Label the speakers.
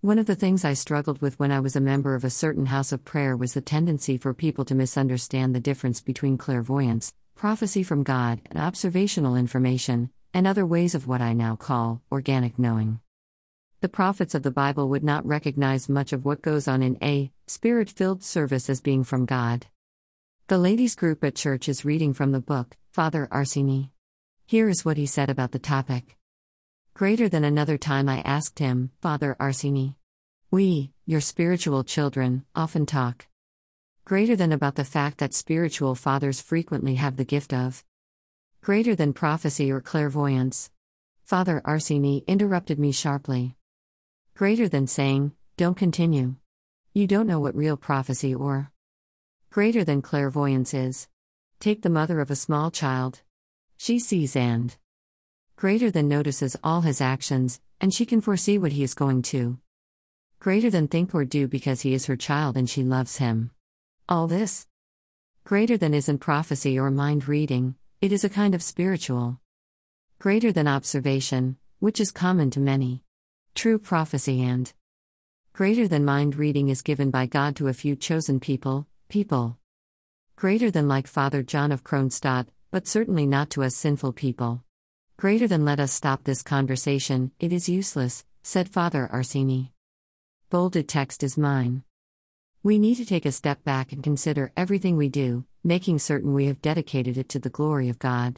Speaker 1: One of the things I struggled with when I was a member of a certain house of prayer was the tendency for people to misunderstand the difference between clairvoyance, prophecy from God, and observational information, and other ways of what I now call organic knowing. The prophets of the Bible would not recognize much of what goes on in a spirit filled service as being from God. The ladies' group at church is reading from the book, Father Arseny. Here is what he said about the topic. Greater than another time, I asked him, Father Arseny. We, your spiritual children, often talk. Greater than about the fact that spiritual fathers frequently have the gift of. Greater than prophecy or clairvoyance. Father Arseny interrupted me sharply. Greater than saying, don't continue. You don't know what real prophecy or. Greater than clairvoyance is. Take the mother of a small child. She sees and greater than notices all his actions, and she can foresee what he is going to. Greater than think or do because he is her child and she loves him. All this. Greater than isn't prophecy or mind reading, it is a kind of spiritual. Greater than observation, which is common to many. True prophecy and greater than mind reading is given by God to a few chosen people, people. Greater than like Father John of Kronstadt, but certainly not to us sinful people. Greater than let us stop this conversation, it is useless, said Father Arseny. Bolded text is mine. We need to take a step back and consider everything we do, making certain we have dedicated it to the glory of God.